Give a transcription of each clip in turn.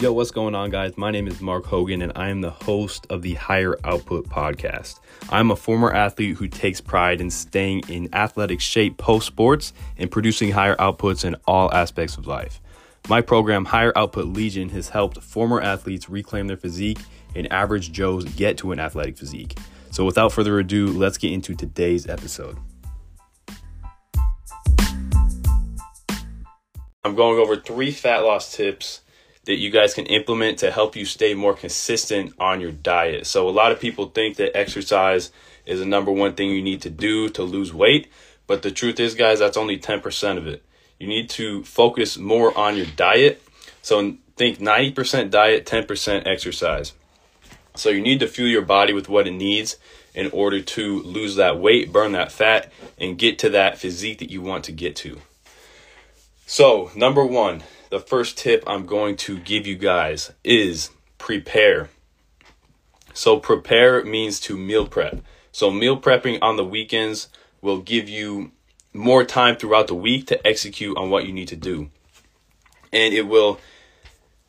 Yo, what's going on, guys? My name is Mark Hogan, and I am the host of the Higher Output podcast. I'm a former athlete who takes pride in staying in athletic shape post sports and producing higher outputs in all aspects of life. My program, Higher Output Legion, has helped former athletes reclaim their physique and average Joes get to an athletic physique. So, without further ado, let's get into today's episode. I'm going over three fat loss tips that you guys can implement to help you stay more consistent on your diet. So, a lot of people think that exercise is the number one thing you need to do to lose weight, but the truth is, guys, that's only 10% of it. You need to focus more on your diet. So, think 90% diet, 10% exercise. So, you need to fuel your body with what it needs in order to lose that weight, burn that fat, and get to that physique that you want to get to. So, number one, the first tip I'm going to give you guys is prepare. So, prepare means to meal prep. So, meal prepping on the weekends will give you more time throughout the week to execute on what you need to do. And it will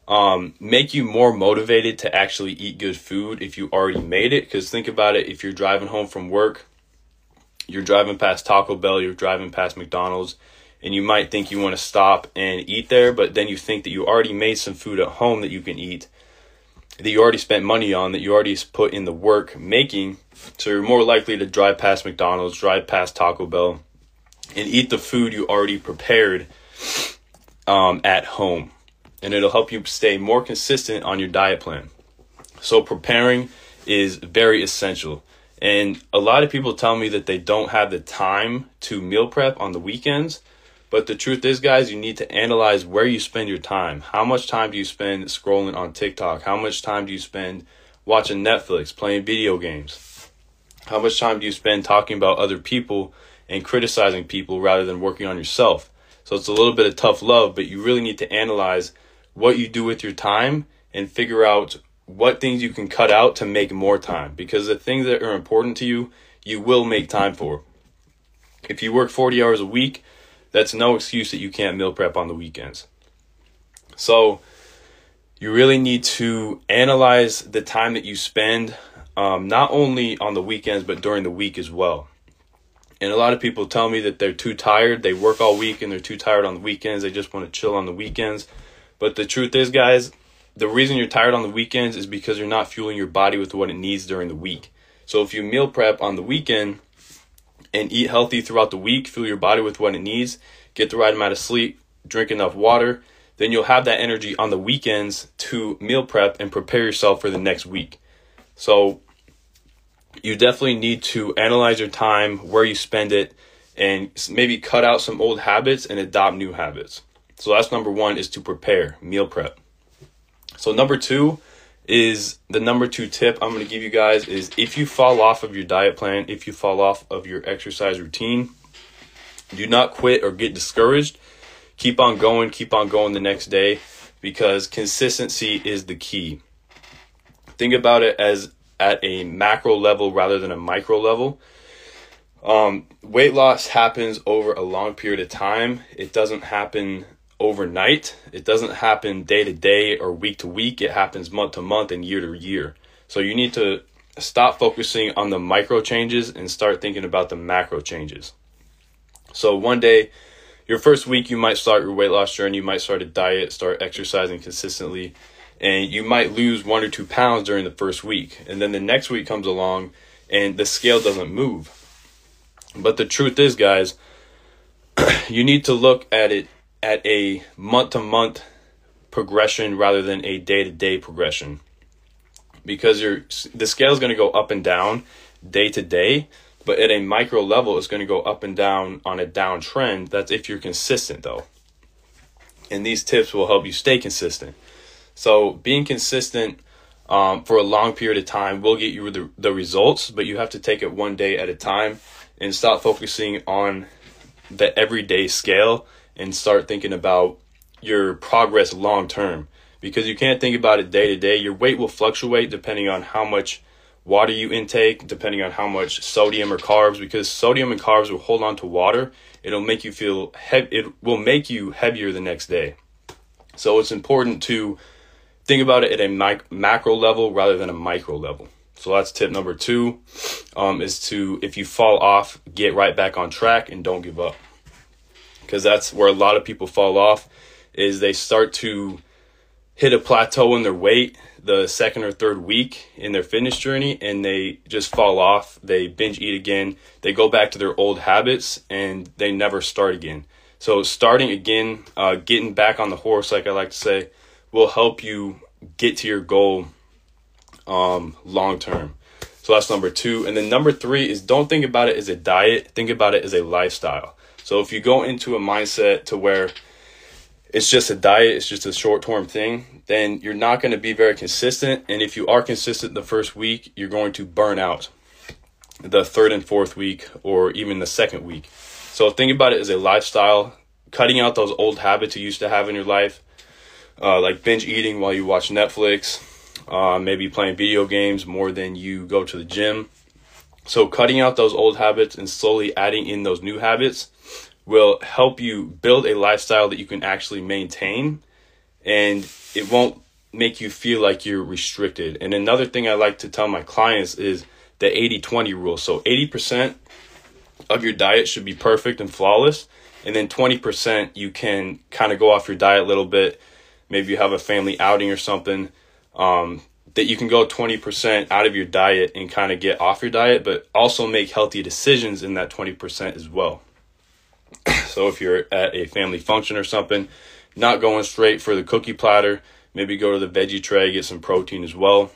um, make you more motivated to actually eat good food if you already made it. Because think about it if you're driving home from work, you're driving past Taco Bell, you're driving past McDonald's, and you might think you want to stop and eat there, but then you think that you already made some food at home that you can eat, that you already spent money on, that you already put in the work making. So you're more likely to drive past McDonald's, drive past Taco Bell, and eat the food you already prepared um, at home. And it'll help you stay more consistent on your diet plan. So preparing is very essential. And a lot of people tell me that they don't have the time to meal prep on the weekends. But the truth is, guys, you need to analyze where you spend your time. How much time do you spend scrolling on TikTok? How much time do you spend watching Netflix, playing video games? How much time do you spend talking about other people and criticizing people rather than working on yourself? So it's a little bit of tough love, but you really need to analyze what you do with your time and figure out what things you can cut out to make more time because the things that are important to you, you will make time for. If you work 40 hours a week, that's no excuse that you can't meal prep on the weekends. So, you really need to analyze the time that you spend, um, not only on the weekends, but during the week as well. And a lot of people tell me that they're too tired. They work all week and they're too tired on the weekends. They just want to chill on the weekends. But the truth is, guys, the reason you're tired on the weekends is because you're not fueling your body with what it needs during the week. So if you meal prep on the weekend, and eat healthy throughout the week, fuel your body with what it needs, get the right amount of sleep, drink enough water, then you'll have that energy on the weekends to meal prep and prepare yourself for the next week. So you definitely need to analyze your time, where you spend it, and maybe cut out some old habits and adopt new habits. So that's number one is to prepare, meal prep. So number two is the number two tip I'm going to give you guys is if you fall off of your diet plan, if you fall off of your exercise routine, do not quit or get discouraged. Keep on going, keep on going the next day because consistency is the key. Think about it as at a macro level rather than a micro level. Um, weight loss happens over a long period of time. It doesn't happen overnight. It doesn't happen day to day or week to week. It happens month to month and year to year. So you need to stop focusing on the micro changes and start thinking about the macro changes. So one day, your first week, you might start your weight loss journey. You might start a diet, start exercising consistently, and you might lose one or two pounds during the first week. And then the next week comes along and the scale doesn't move. But the truth is, guys, you need to look at it at a month to month progression rather than a day to day progression. Because your the scale is going to go up and down day to day but at a micro level it's going to go up and down on a downtrend that's if you're consistent though. And these tips will help you stay consistent. So being consistent um, for a long period of time will get you the, the results but you have to take it one day at a time and stop focusing on the everyday scale and start thinking about your progress long term because you can't think about it day to day. Your weight will fluctuate depending on how much water you intake, depending on how much sodium or carbs because sodium and carbs will hold on to water. It'll make you feel he- it will make you heavier the next day. So it's important to think about it at a mic- macro level rather than a micro level. So that's tip number two um, is to, if you fall off, get right back on track and don't give up. Because that's where a lot of people fall off is they start to hit a plateau in their weight the second or third week in their fitness journey and they just fall off. They binge eat again. They go back to their old habits and they never start again. So starting again, uh, getting back on the horse, like I like to say, will help you get to your goal um, long term. So that's number two. And then number three is don't think about it as a diet, think about it as a lifestyle. So if you go into a mindset to where it's just a diet, it's just a short term thing, then you're not going to be very consistent. And if you are consistent the first week, you're going to burn out the third and fourth week or even the second week. So think about it as a lifestyle, cutting out those old habits you used to have in your life, uh, like binge eating while you watch Netflix, uh, maybe playing video games more than you go to the gym. So cutting out those old habits and slowly adding in those new habits will help you build a lifestyle that you can actually maintain and it won't make you feel like you're restricted. And another thing I like to tell my clients is the 80-20 rule. So 80% of your diet should be perfect and flawless, and then 20% you can kind of go off your diet a little bit. Maybe you have a family outing or something. Um, that you can go 20% out of your diet and kind of get off your diet, but also make healthy decisions in that 20% as well. So if you're at a family function or something, not going straight for the cookie platter, maybe go to the veggie tray, get some protein as well.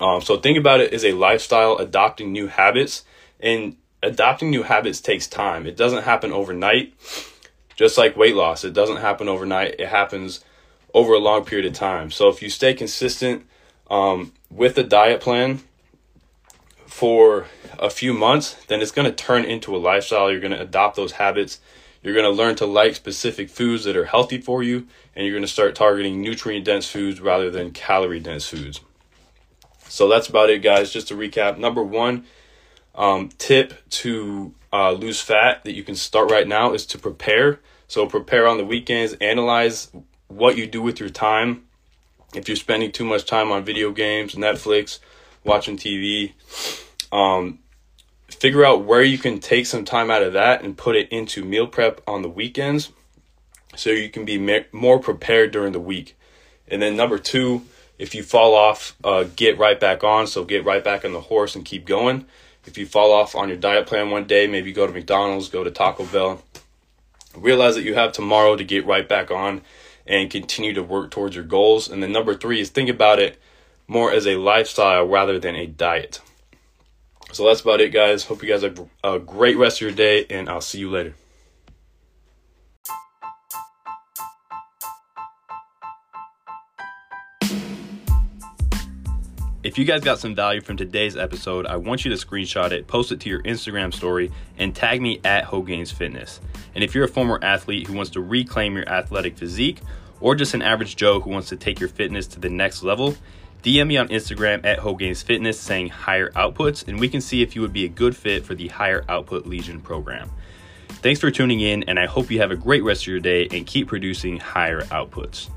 Um, so think about it as a lifestyle, adopting new habits, and adopting new habits takes time. It doesn't happen overnight. Just like weight loss, it doesn't happen overnight. It happens over a long period of time. So if you stay consistent um, with the diet plan for a few months, then it's going to turn into a lifestyle. You're going to adopt those habits. You're going to learn to like specific foods that are healthy for you, and you're going to start targeting nutrient dense foods rather than calorie dense foods. So that's about it, guys. Just to recap number one um, tip to uh, lose fat that you can start right now is to prepare. So prepare on the weekends, analyze what you do with your time if you're spending too much time on video games, Netflix, watching TV, um, figure out where you can take some time out of that and put it into meal prep on the weekends so you can be more prepared during the week. And then number two, if you fall off, uh, get right back on. So get right back on the horse and keep going. If you fall off on your diet plan one day, maybe go to McDonald's, go to Taco Bell. Realize that you have tomorrow to get right back on and continue to work towards your goals. And then number three is think about it more as a lifestyle rather than a diet. So that's about it, guys. Hope you guys have a great rest of your day, and I'll see you later. If you guys got some value from today's episode, I want you to screenshot it, post it to your Instagram story, and tag me at Hogains Fitness. And if you're a former athlete who wants to reclaim your athletic physique, or just an average Joe who wants to take your fitness to the next level, DM me on Instagram at Hogains Fitness saying higher outputs, and we can see if you would be a good fit for the Higher Output Legion program. Thanks for tuning in, and I hope you have a great rest of your day and keep producing higher outputs.